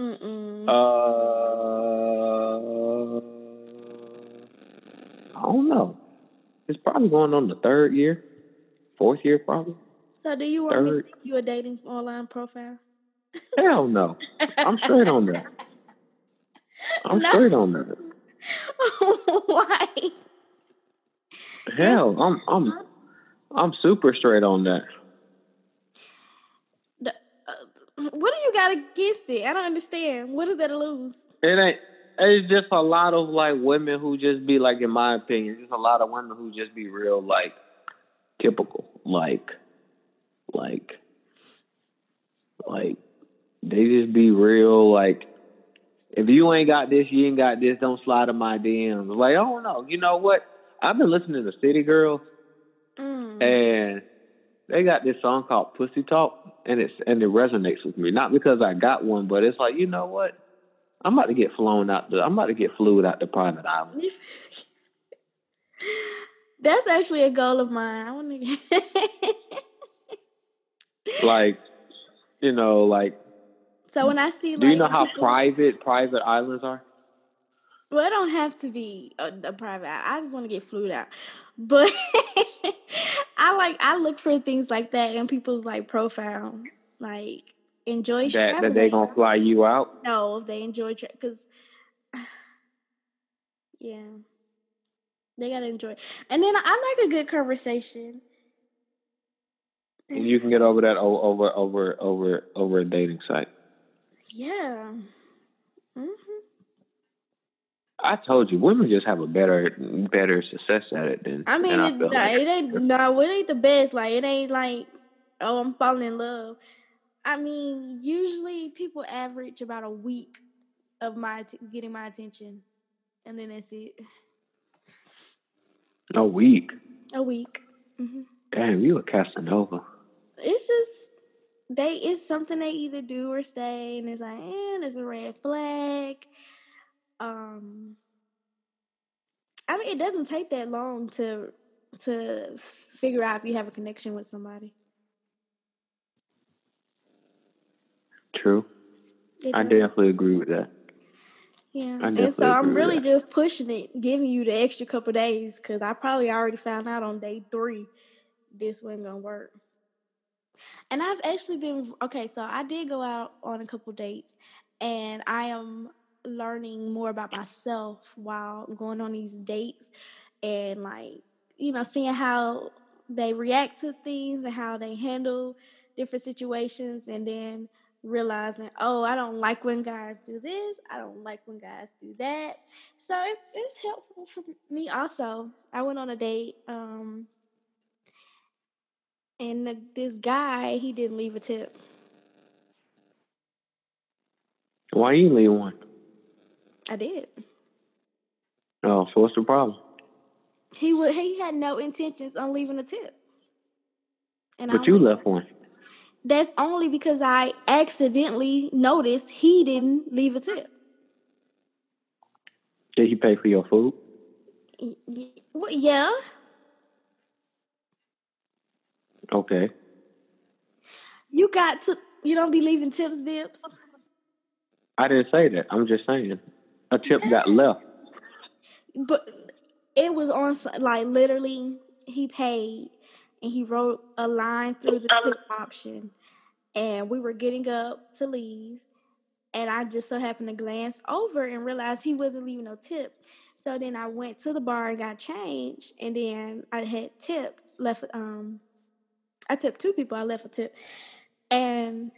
Mm-mm. uh, I don't know. It's probably going on the third year, fourth year, probably. so, do you want me to make you a dating online profile? Hell no. I'm straight on that. I'm [LAUGHS] No. straight on that. [LAUGHS] Why? Hell, I'm I'm I'm super straight on that. The- uh, what do you got against it? I don't understand. What is that to lose? It ain't. It's just a lot of like women who just be like, in my opinion, just a lot of women who just be real like typical, like, like, like they just be real like. If you ain't got this, you ain't got this. Don't slide in my DMs. Like, I don't know. You know what? I've been listening to City Girls, Mm. and they got this song called Pussy Talk, and it's and it resonates with me. Not because I got one, but it's like, you know what? I'm about to get flown out the I'm about to get flued out the private island. [LAUGHS] That's actually a goal of mine. I want to. get [LAUGHS] Like, you know, like so when I see, do you know how private private islands are? Well, it don't have to be a, a private. I I just want to get flued out, but [LAUGHS] I like I look for things like that in people's like profile, like enjoy That that traveling. they gonna fly you out? No, if they enjoy because [SIGHS] yeah, they gotta enjoy. And then I like a good conversation. And you can get over [SIGHS] that over over over over a dating site. Yeah. I told you, women just have a better better success at it than. I mean, I it, feel like. it ain't no, it ain't the best. Like it ain't like oh, I'm falling in love. I mean, usually people average about a week of my getting my attention, and then that's it. a week. A week. hmm Damn, you a Casanova. It's just they. It's something they either do or say, and it's like, and it's a red flag. Um, I mean, it doesn't take that long to to figure out if you have a connection with somebody. True. It I definitely agree with that. Yeah, and so I'm really just pushing it, giving you the extra couple days because I probably already found out on day three this wasn't gonna work. And I've actually been okay. So I did go out on a couple dates, and I am learning more about myself while going on these dates, and like you know, seeing how they react to things and how they handle different situations, and then realizing, oh, I don't like when guys do this. I don't like when guys do that. So it's it's helpful for me also. I went on a date, um, and the, this guy he didn't leave a tip. Why you leave one? I did. Oh, so what's the problem? He would. He had no intentions on leaving a tip. And I But you left one. That's only because I accidentally noticed he didn't leave a tip. Did he pay for your food? Y- y- well, yeah. Okay. You got to. You don't be leaving tips, Bibbs. I didn't say that. I'm just saying a tip got left. But it was on like literally he paid and he wrote a line through the tip option and we were getting up to leave and I just so happened to glance over and realized he wasn't leaving no tip. So then I went to the bar and got changed and then I had tip left um I tipped two people, I left a tip. And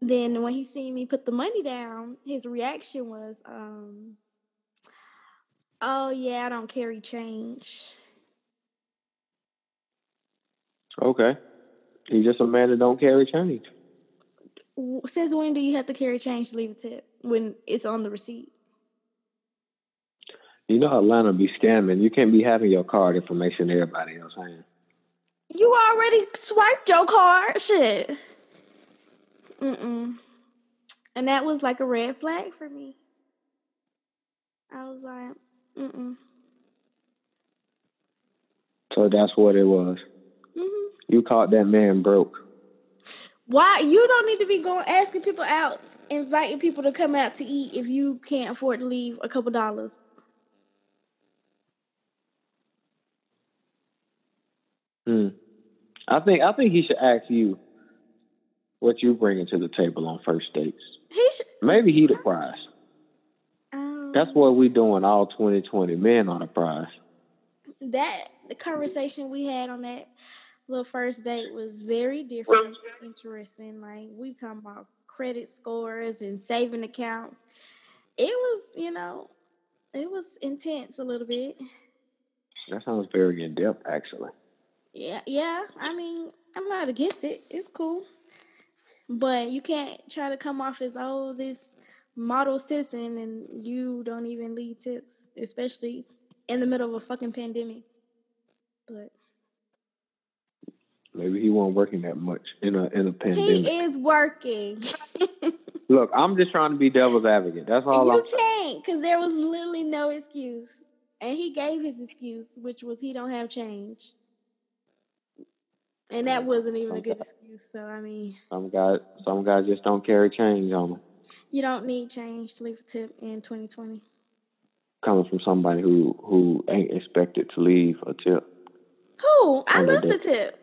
then when he seen me put the money down, his reaction was um Oh yeah, I don't carry change. Okay. He's just a man that don't carry change. Since when do you have to carry change to leave a tip when it's on the receipt? You know Atlanta be scamming. You can't be having your card information everybody else has. You already swiped your card, shit. Mm-mm. And that was like a red flag for me. I was like, mm-mm. So that's what it was. hmm You caught that man broke. Why you don't need to be going asking people out, inviting people to come out to eat if you can't afford to leave a couple dollars. Hmm. I think I think he should ask you what you bringing to the table on first dates. He should. Maybe he the prize. Um, That's what we doing all 2020. Men are the prize. that the conversation we had on that little first date was very different, interesting. Like we talking about credit scores and saving accounts. It was, you know, it was intense a little bit. That sounds very in depth, actually. Yeah, yeah. I mean, I'm not against it. It's cool. But you can't try to come off as oh this model citizen and you don't even leave tips, especially in the middle of a fucking pandemic. But Maybe he wasn't working that much in a in a pandemic. he is working. [LAUGHS] Look, I'm just trying to be devil's advocate. That's all you I'm can't, because there was literally no excuse. And he gave his excuse, which was he don't have change. And that wasn't even a good excuse. So I mean, Some guys, some guys just don't carry change on them. you don't need change to leave a tip in 2020. Coming from somebody who who ain't expected to leave a tip. Who? I love the tip.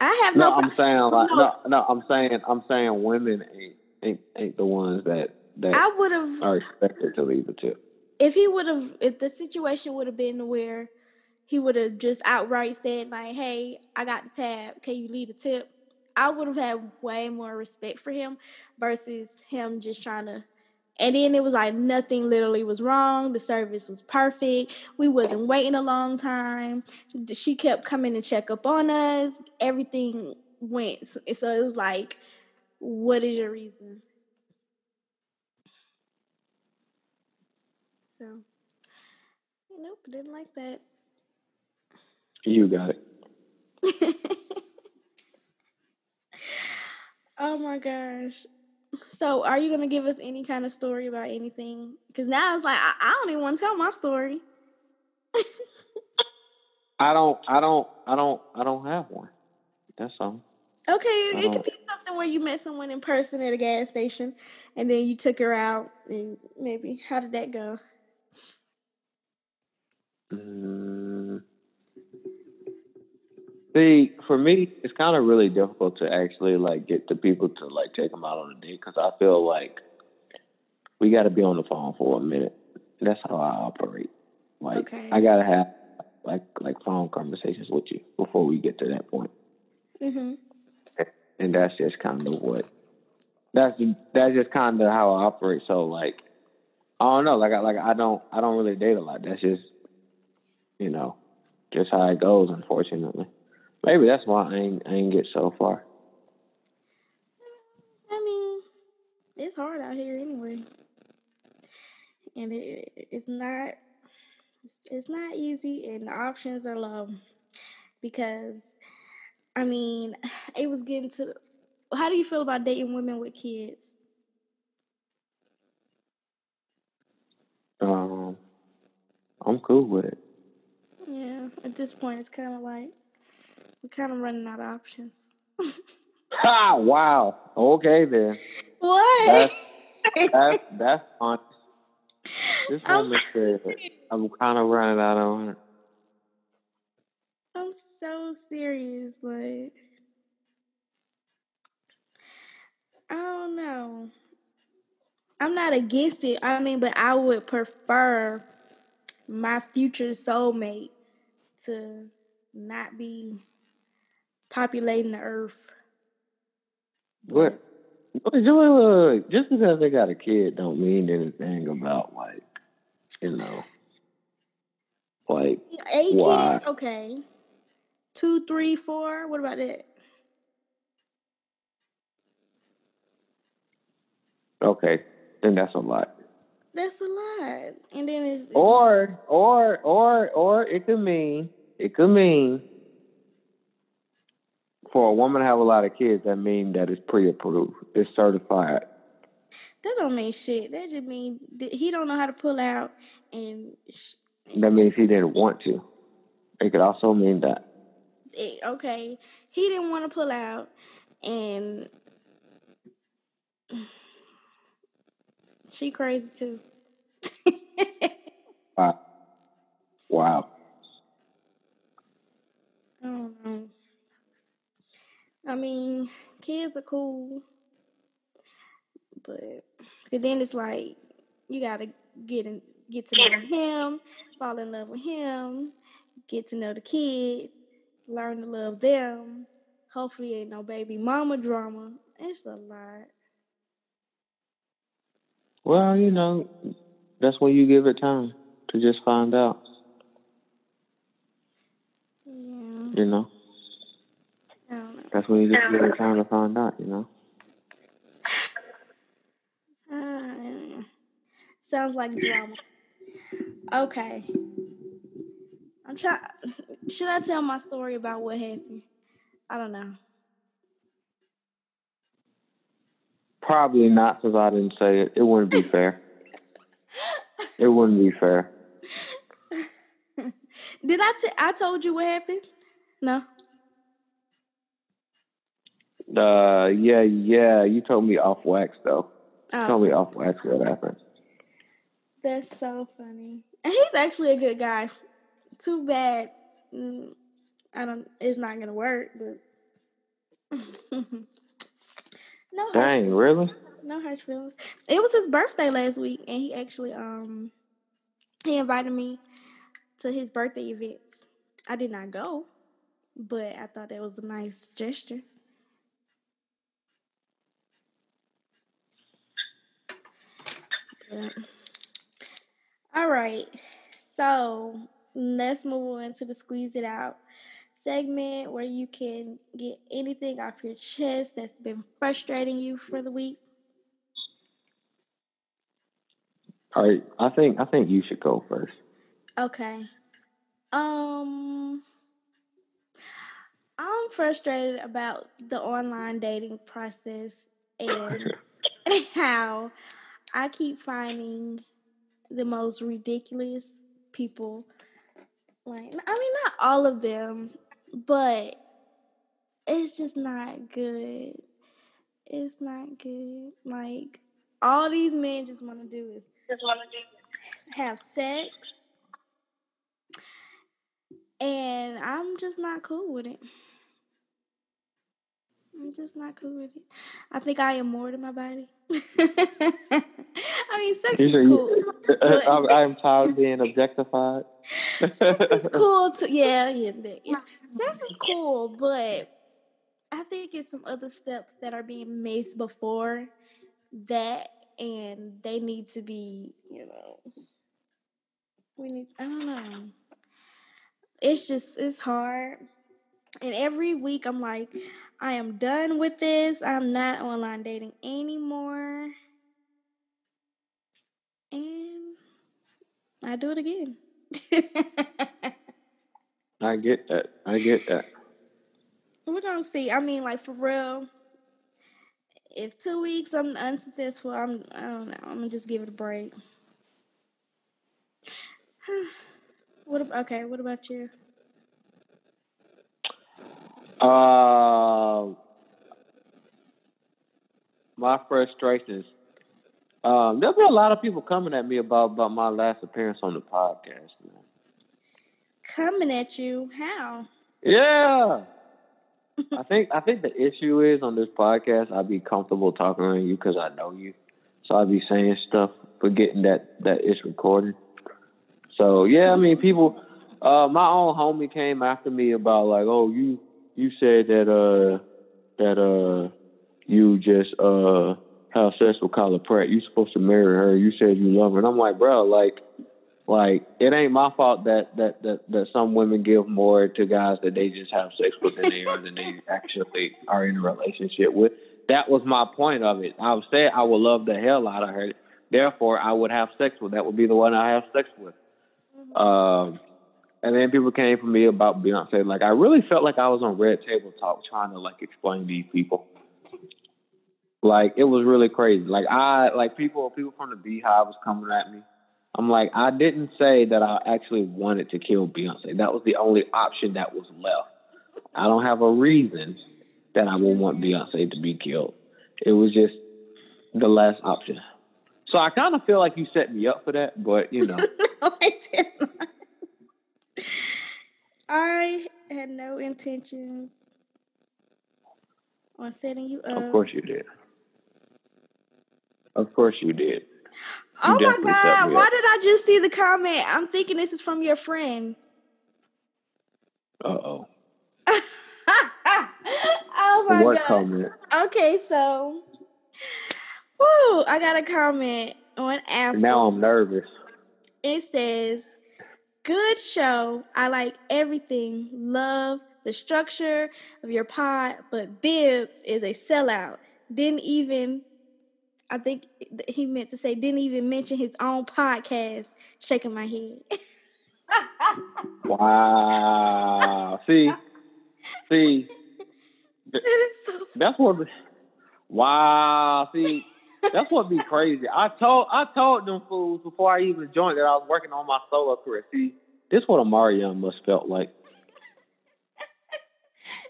I have no. No, I'm saying like No. no, no. I'm saying I'm saying women ain't ain't, ain't the ones that that I would have are expected to leave a tip. if he would have if the situation would have been where he would have just outright said like, "Hey, I got the tab. Can you leave a tip?" I would have had way more respect for him versus him just trying to. And then it was like nothing literally was wrong. The service was perfect. We wasn't waiting a long time. She kept coming to check up on us. Everything went. So it was like, what is your reason? So, nope, didn't like that. You got it. [LAUGHS] oh my gosh. So, are you gonna give us any kind of story about anything? Because now it's like I, I don't even want to tell my story. [LAUGHS] I don't I don't I don't I don't have one. That's all. Okay, it don't- could be something where you met someone in person at a gas station, and then you took her out, and maybe how did that go? Mm. See, for me, it's kind of really difficult to actually like get the people to like take them out on a date because I feel like we got to be on the phone for a minute. That's how I operate. Like Okay. I gotta have like like phone conversations with you before we get to that point, Mm-hmm. and that's just kind of what that's that's just kind of how I operate. So like I don't know, like I like I don't I don't really date a lot. That's just you know just how it goes. Unfortunately, maybe that's why I ain't I ain't get so far. I mean, it's hard out here anyway, and it, it's not it's, not easy, and the options are low because I mean, [LAUGHS] it was getting to. How do you feel about dating women with kids? Um, I'm cool with it. Yeah, at this point, it's kind of like we're kind of running out of options. Ha! Wow. Okay then. What? That's that's that's honest. This I'm woman said I'm kind of running out on her. I'm so serious, but I don't know. I'm not against it. I mean, but I would prefer my future soulmate to not be populating the earth. What? Look, look, look, Just because they got a kid don't mean anything about like, you know, like Eight Why? kids, okay. Two, three, four. What about that? okay, then that's a lot. That's a lot. And then it's Or or or or it could mean it could mean for a woman to have a lot of kids that mean that it's pre-approved. It's certified. that don't mean shit. That just mean he don't know how to pull out and sh- That means he didn't want to. It could also mean that. eh, okay, he didn't want to pull out, and [SIGHS] she crazy too. Wow. Wow. [LAUGHS] I don't know. I mean, kids are cool, but cause then it's like you gotta get in, get to know him, fall in love with him, get to know the kids, learn to love them. Hopefully, ain't no baby mama drama. It's a lot. Well, you know, that's when you give it time to just find out. Yeah, You know, know. That's when you just give it time to find out. You know. [SIGHS] Sounds like drama. Okay. I'm trying. [LAUGHS] Should I tell my story about what happened? I don't know. Probably not, because I didn't say it. It wouldn't be fair. [LAUGHS] It wouldn't be fair. [LAUGHS] Did I? T- I told you what happened? No. Uh, yeah, yeah. You told me off wax though. Oh, Tell me off wax what happened. that's so funny. And he's actually a good guy. Too bad. mm, I don't. It's not gonna work, but. [LAUGHS] no Dang, really? No harsh feelings. It was his birthday last week, and he actually um he invited me to his birthday events. I did not go, but I thought that was a nice gesture. But- all right, so let's move on to the squeeze it out segment where you can get anything off your chest that's been frustrating you for the week. All right. I think I think you should go first. Okay. Um I'm frustrated about the online dating process and [LAUGHS] [LAUGHS] how I keep finding the most ridiculous people. Like I mean not all of them, but it's just not good. It's not good. Like all these men just want to do is have sex and I'm just not cool with it. I'm just not cool with it. I think I am more than my body. [LAUGHS] I mean, sex is cool. [LAUGHS] I'm, I'm tired of being objectified. [LAUGHS] Sex is cool too. Yeah, yeah, yeah. Sex is cool, but I think it's some other steps that are being missed before that, and they need to be, you know, we need. I don't know. It's just it's hard, and every week I'm like, I am done with this. I'm not online dating anymore, and I do it again. [LAUGHS] I get that. I get that. We're gonna see. I mean, like for real. If two weeks I'm unsuccessful, I'm I don't know. I'm gonna just give it a break. [SIGHS] What? Okay. What about you? Um, my frustrations. Um, there'll be a lot of people coming at me about about my last appearance on the podcast. Man. Coming at you? How? Yeah. I think I think the issue is on this podcast. I'd be comfortable talking around you because I know you, so I'd be saying stuff, forgetting that that it's recorded. So yeah, I mean, people. Uh, my own homie came after me about like, oh, you you said that uh that uh you just uh have sex with Kyla Pratt. You supposed to marry her. You said you love her, and I'm like, bro, like like it ain't my fault that that that that some women give more to guys that they just have sex with than they are than they actually are in a relationship with. That was my point of it. I was saying I would love the hell out of her. Therefore, I would have sex with. That would be the one I have sex with. Um, and then people came for me about Beyonce. Like I really felt like I was on Red Table Talk trying to like explain these people. Like it was really crazy. Like I like people people from the BeyHive was coming at me. I'm like, I didn't say that I actually wanted to kill Beyonce. That was the only option that was left. I don't have a reason that I would want Beyonce to be killed. It was just the last option. So I kind of feel like you set me up for that, but you know, [LAUGHS] No, I did not. I had no intentions on setting you up. of course you did. Of course you did. Oh my god! Why did I just see the comment? I'm thinking this is from your friend. Uh oh. [LAUGHS] oh my What god! comment? Okay, so, woo! I got a comment on Apple. Now I'm nervous. It says, "Good show. I like everything. Love the structure of your pod, but Bibbs is a sellout. Didn't even." I think he meant to say didn't even mention his own podcast. Shaking my head. [LAUGHS] Wow. see, see, [LAUGHS] that so that's what. Wow. See, that's what be [LAUGHS] crazy. I told I told them fools before I even joined that I was working on my solo career. See, this what Omarion must felt like.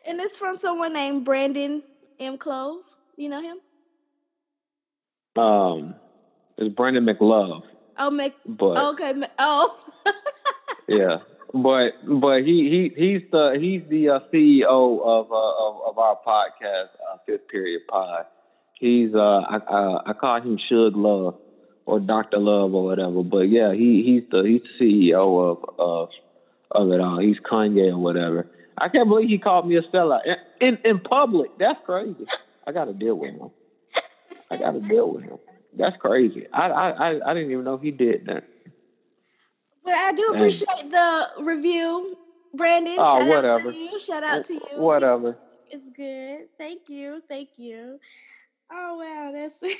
And it's from someone named Brandon M. Clove. You know him? Um, it's Brandon McLove, Oh, Mc. but Okay. Oh. [LAUGHS] Yeah, but but he he he's the he's the uh, CEO of, uh, of of our podcast, uh, Fifth Period Pod. He's uh I uh, I call him Shug Love or Doctor Love or whatever. But yeah, he he's the he's the CEO of of of it all. He's Kanye or whatever. I can't believe he called me a sellout in in, in public. That's crazy. I got to deal with him. I got to deal with him. That's crazy. I, I I I didn't even know he did that. But I do appreciate the review, Brandon. Oh, shout whatever. out to you. Shout out to you. Whatever. It's good. Thank you. Thank you. Oh wow, that's [LAUGHS]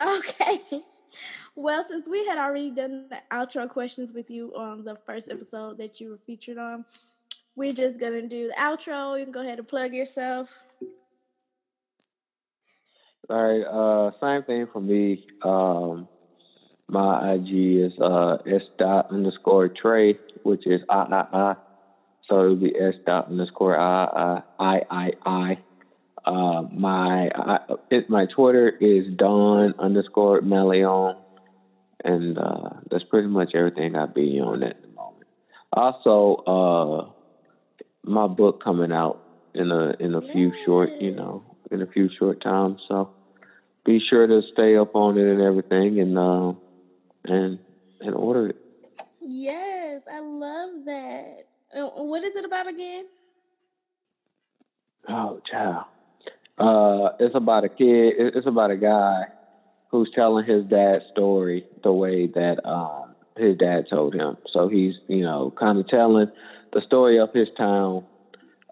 okay. Well, since we had already done the outro questions with you on the first episode that you were featured on, we're just gonna do the outro. You can go ahead and plug yourself. All right. Uh, same thing for me. Um, my IG is uh, s dot underscore Trey, which is I I I. So it'll be s dot underscore I I I I. Uh, my I, it, my Twitter is Don underscore Melion, and uh, that's pretty much everything I be on at the moment. Also, uh, my book coming out in a in a few short, you know, in a few short times. So be sure to stay up on it and everything, and uh, and and order it. Yes, I love that. Uh, what is it about again? Oh, child. Uh, it's about a kid. It's about a guy who's telling his dad's story the way that um, his dad told him. So he's, you know, kind of telling the story of his town,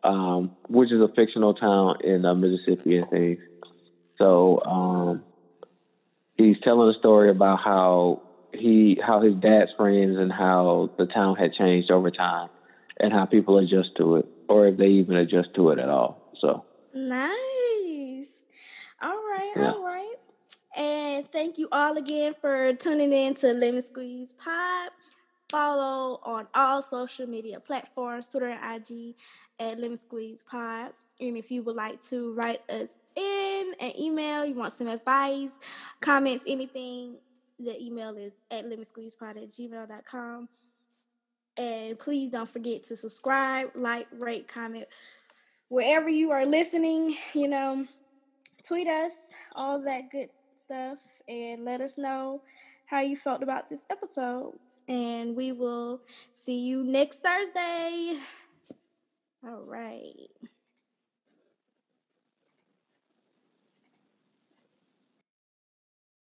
um, which is a fictional town in uh, Mississippi and things. So um, he's telling a story about how he, how his dad's friends and how the town had changed over time, and how people adjust to it, or if they even adjust to it at all. So. Nice. All right, Yeah. all right. And thank you all again for tuning in to Lemon Squeeze Pod. Follow on all social media platforms, Twitter and IG at Lemon Squeeze Pod. And if you would like to write us in an email, you want some advice, comments, anything, the email is at lemonsqueezepod at gmail.com. And please don't forget to subscribe, like, rate, comment, wherever you are listening, you know, tweet us, all that good stuff, and let us know how you felt about this episode. And we will see you next Thursday. All right.